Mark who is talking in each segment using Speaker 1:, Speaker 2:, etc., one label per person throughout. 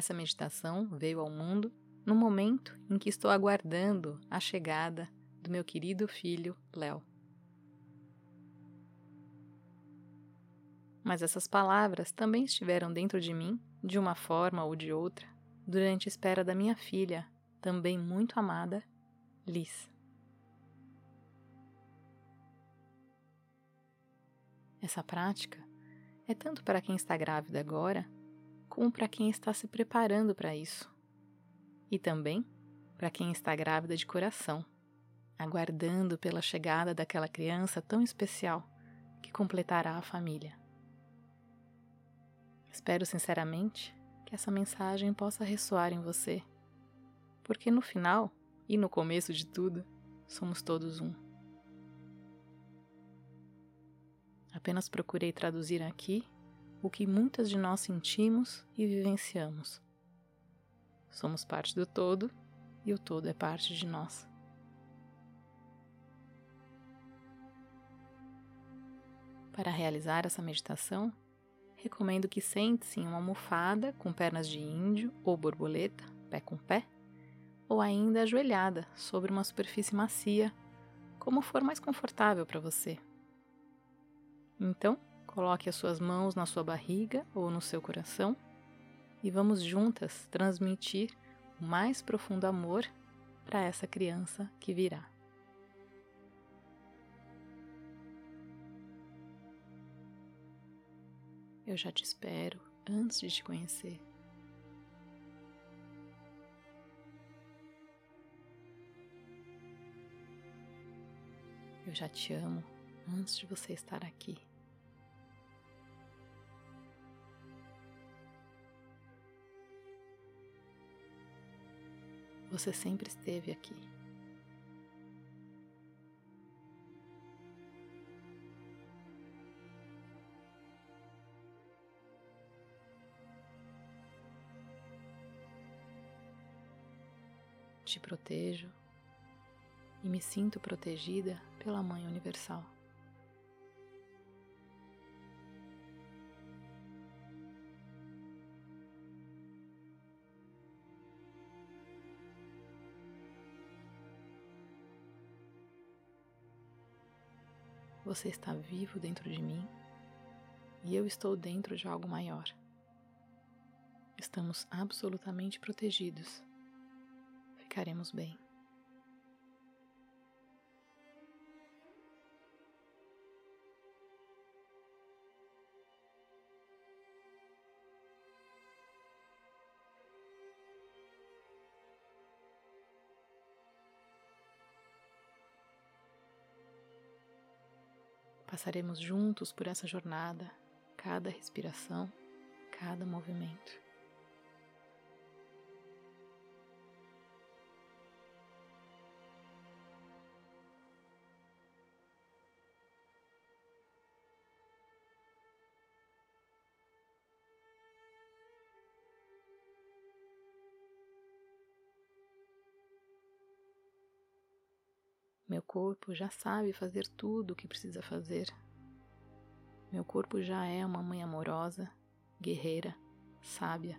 Speaker 1: Essa meditação veio ao mundo no momento em que estou aguardando a chegada do meu querido filho Léo. Mas essas palavras também estiveram dentro de mim, de uma forma ou de outra, durante a espera da minha filha, também muito amada, Liz. Essa prática é tanto para quem está grávida agora, como para quem está se preparando para isso. E também para quem está grávida de coração, aguardando pela chegada daquela criança tão especial que completará a família. Espero sinceramente que essa mensagem possa ressoar em você, porque no final e no começo de tudo, somos todos um. Apenas procurei traduzir aqui o que muitas de nós sentimos e vivenciamos. Somos parte do todo e o todo é parte de nós. Para realizar essa meditação, recomendo que sente-se em uma almofada com pernas de índio ou borboleta, pé com pé, ou ainda ajoelhada sobre uma superfície macia, como for mais confortável para você. Então, coloque as suas mãos na sua barriga ou no seu coração e vamos juntas transmitir o mais profundo amor para essa criança que virá. Eu já te espero antes de te conhecer. Eu já te amo antes de você estar aqui. Você sempre esteve aqui. Te protejo e me sinto protegida pela Mãe Universal. Você está vivo dentro de mim e eu estou dentro de algo maior. Estamos absolutamente protegidos. Ficaremos bem. Passaremos juntos por essa jornada, cada respiração, cada movimento. Corpo já sabe fazer tudo o que precisa fazer. Meu corpo já é uma mãe amorosa, guerreira, sábia.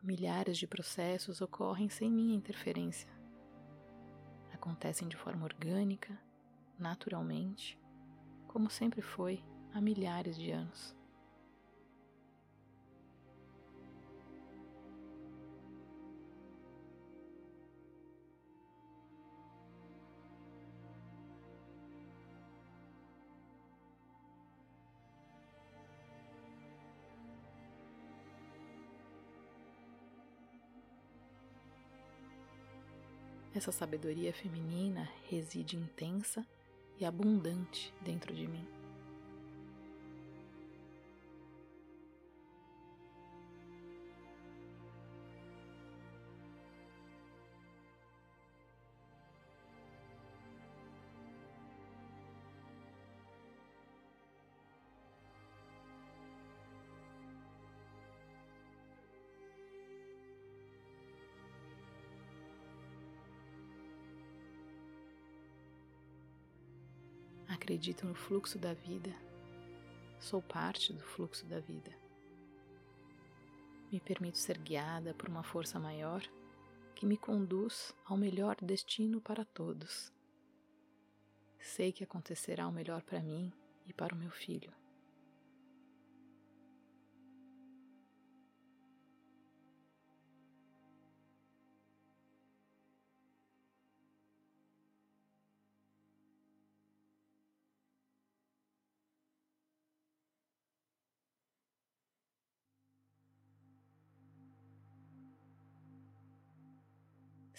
Speaker 1: Milhares de processos ocorrem sem minha interferência. Acontecem de forma orgânica, naturalmente, como sempre foi há milhares de anos. Essa sabedoria feminina reside intensa e abundante dentro de mim. Acredito no fluxo da vida, sou parte do fluxo da vida. Me permito ser guiada por uma força maior que me conduz ao melhor destino para todos. Sei que acontecerá o melhor para mim e para o meu filho.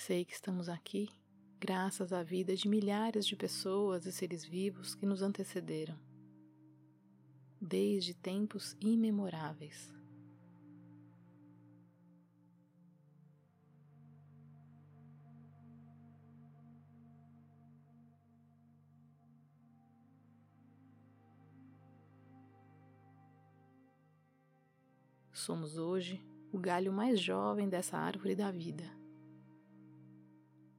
Speaker 1: Sei que estamos aqui graças à vida de milhares de pessoas e seres vivos que nos antecederam, desde tempos imemoráveis. Somos hoje o galho mais jovem dessa árvore da vida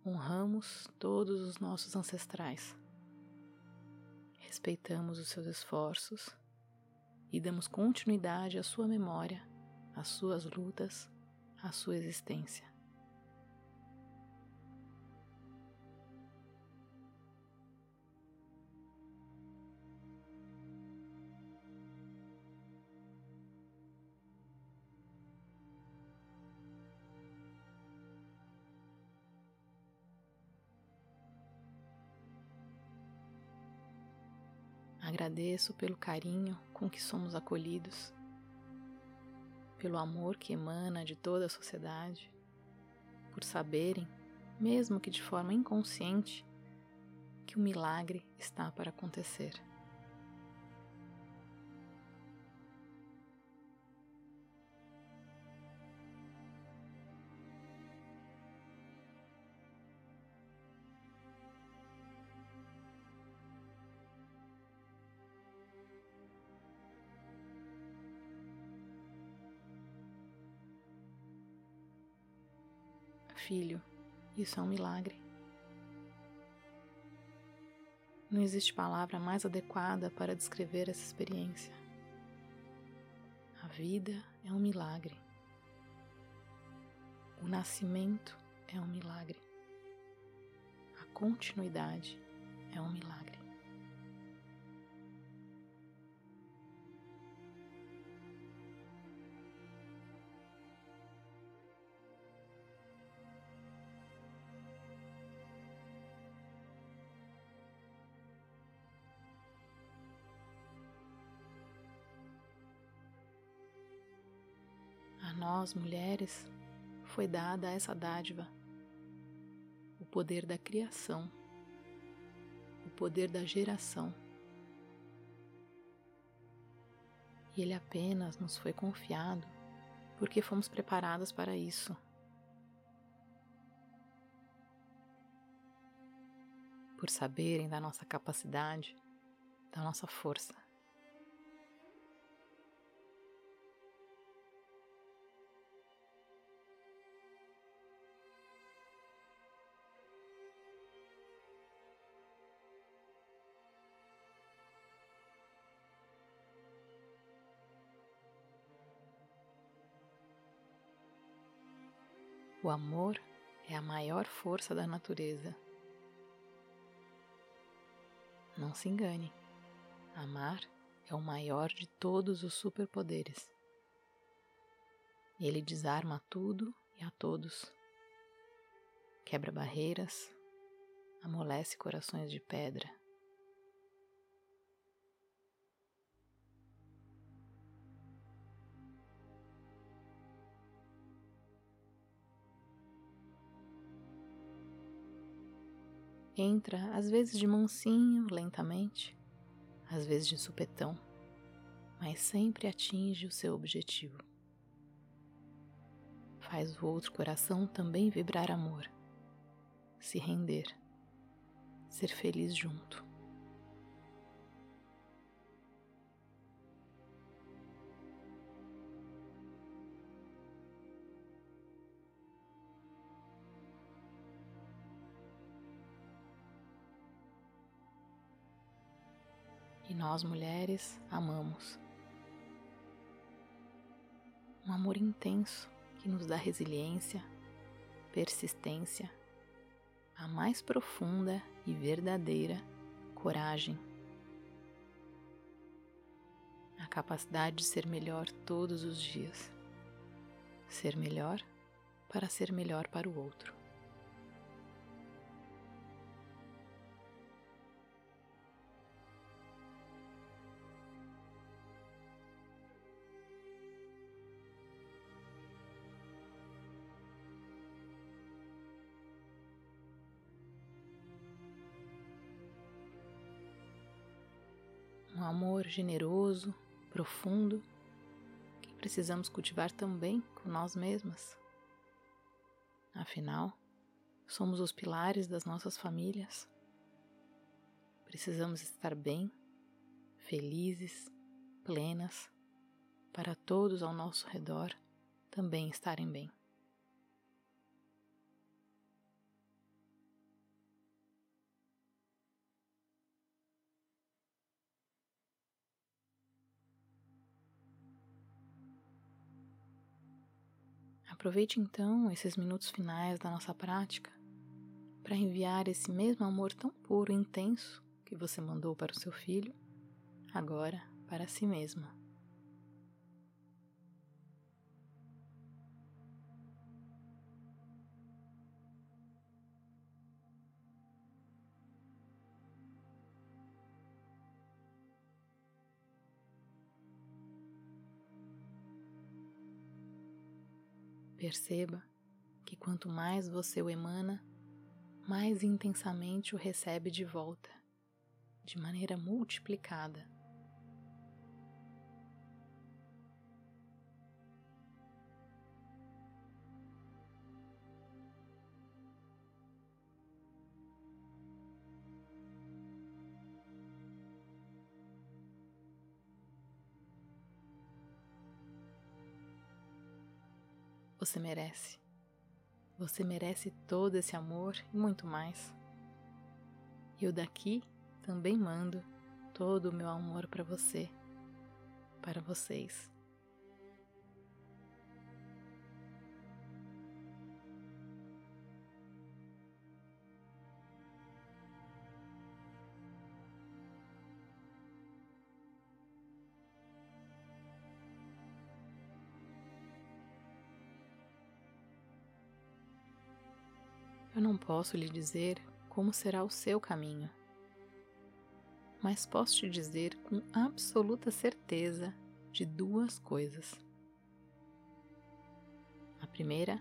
Speaker 1: honramos todos os nossos ancestrais, respeitamos os seus esforços e damos continuidade à sua memória, às suas lutas, à sua existência. Agradeço pelo carinho com que somos acolhidos, pelo amor que emana de toda a sociedade, por saberem, mesmo que de forma inconsciente, que o milagre está para acontecer. Filho, isso é um milagre. Não existe palavra mais adequada para descrever essa experiência. A vida é um milagre. O nascimento é um milagre. A continuidade é um milagre. Nós, mulheres, foi dada essa dádiva, o poder da criação, o poder da geração. E ele apenas nos foi confiado porque fomos preparadas para isso. Por saberem da nossa capacidade, da nossa força. O amor é a maior força da natureza. Não se engane, amar é o maior de todos os superpoderes. Ele desarma tudo e a todos, quebra barreiras, amolece corações de pedra. Entra às vezes de mansinho, lentamente, às vezes de supetão, mas sempre atinge o seu objetivo. Faz o outro coração também vibrar amor, se render, ser feliz junto. Nós mulheres amamos. Um amor intenso que nos dá resiliência, persistência, a mais profunda e verdadeira coragem. A capacidade de ser melhor todos os dias. Ser melhor para ser melhor para o outro. Amor generoso, profundo, que precisamos cultivar também com nós mesmas. Afinal, somos os pilares das nossas famílias. Precisamos estar bem, felizes, plenas, para todos ao nosso redor também estarem bem. Aproveite então esses minutos finais da nossa prática para enviar esse mesmo amor tão puro e intenso que você mandou para o seu filho, agora para si mesma. Perceba que quanto mais você o emana, mais intensamente o recebe de volta, de maneira multiplicada. Você merece. Você merece todo esse amor e muito mais. Eu daqui também mando todo o meu amor para você, para vocês. Eu não posso lhe dizer como será o seu caminho, mas posso te dizer com absoluta certeza de duas coisas. A primeira,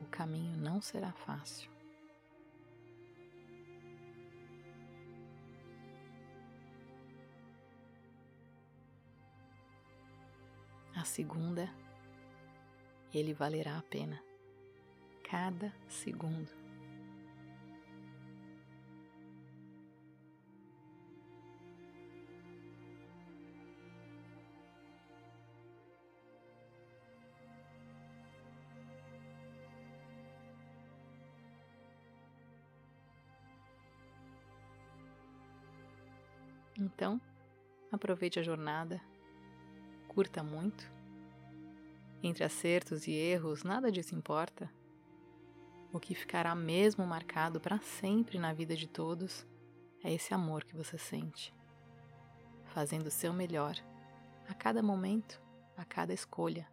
Speaker 1: o caminho não será fácil. A segunda, ele valerá a pena cada segundo. Então, aproveite a jornada, curta muito. Entre acertos e erros, nada disso importa. O que ficará mesmo marcado para sempre na vida de todos é esse amor que você sente, fazendo o seu melhor a cada momento, a cada escolha.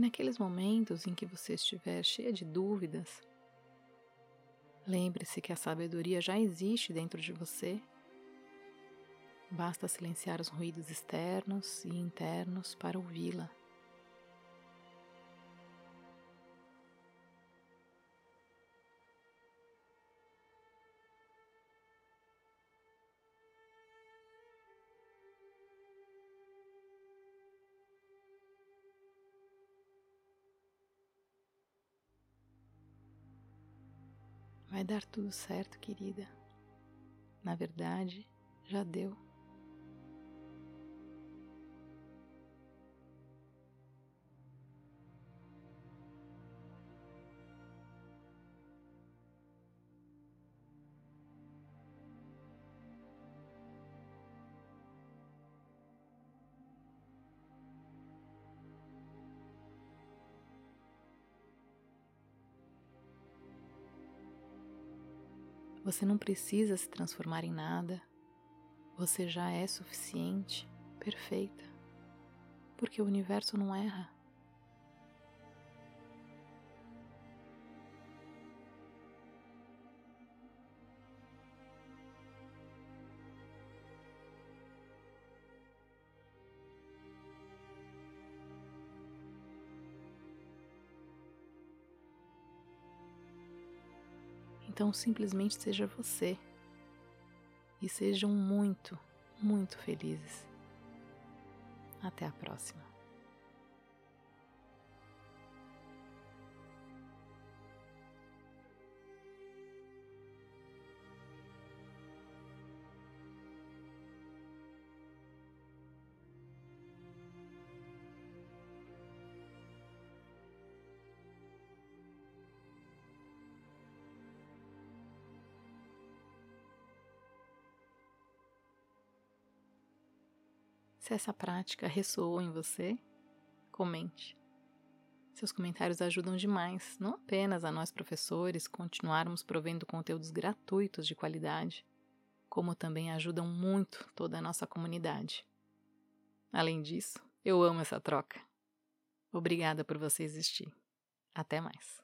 Speaker 1: E naqueles momentos em que você estiver cheia de dúvidas, lembre-se que a sabedoria já existe dentro de você. Basta silenciar os ruídos externos e internos para ouvi-la. Vai dar tudo certo, querida. Na verdade, já deu. Você não precisa se transformar em nada. Você já é suficiente, perfeita. Porque o universo não erra. Então simplesmente seja você e sejam muito, muito felizes. Até a próxima. Se essa prática ressoou em você, comente. Seus comentários ajudam demais, não apenas a nós professores continuarmos provendo conteúdos gratuitos de qualidade, como também ajudam muito toda a nossa comunidade. Além disso, eu amo essa troca. Obrigada por você existir. Até mais.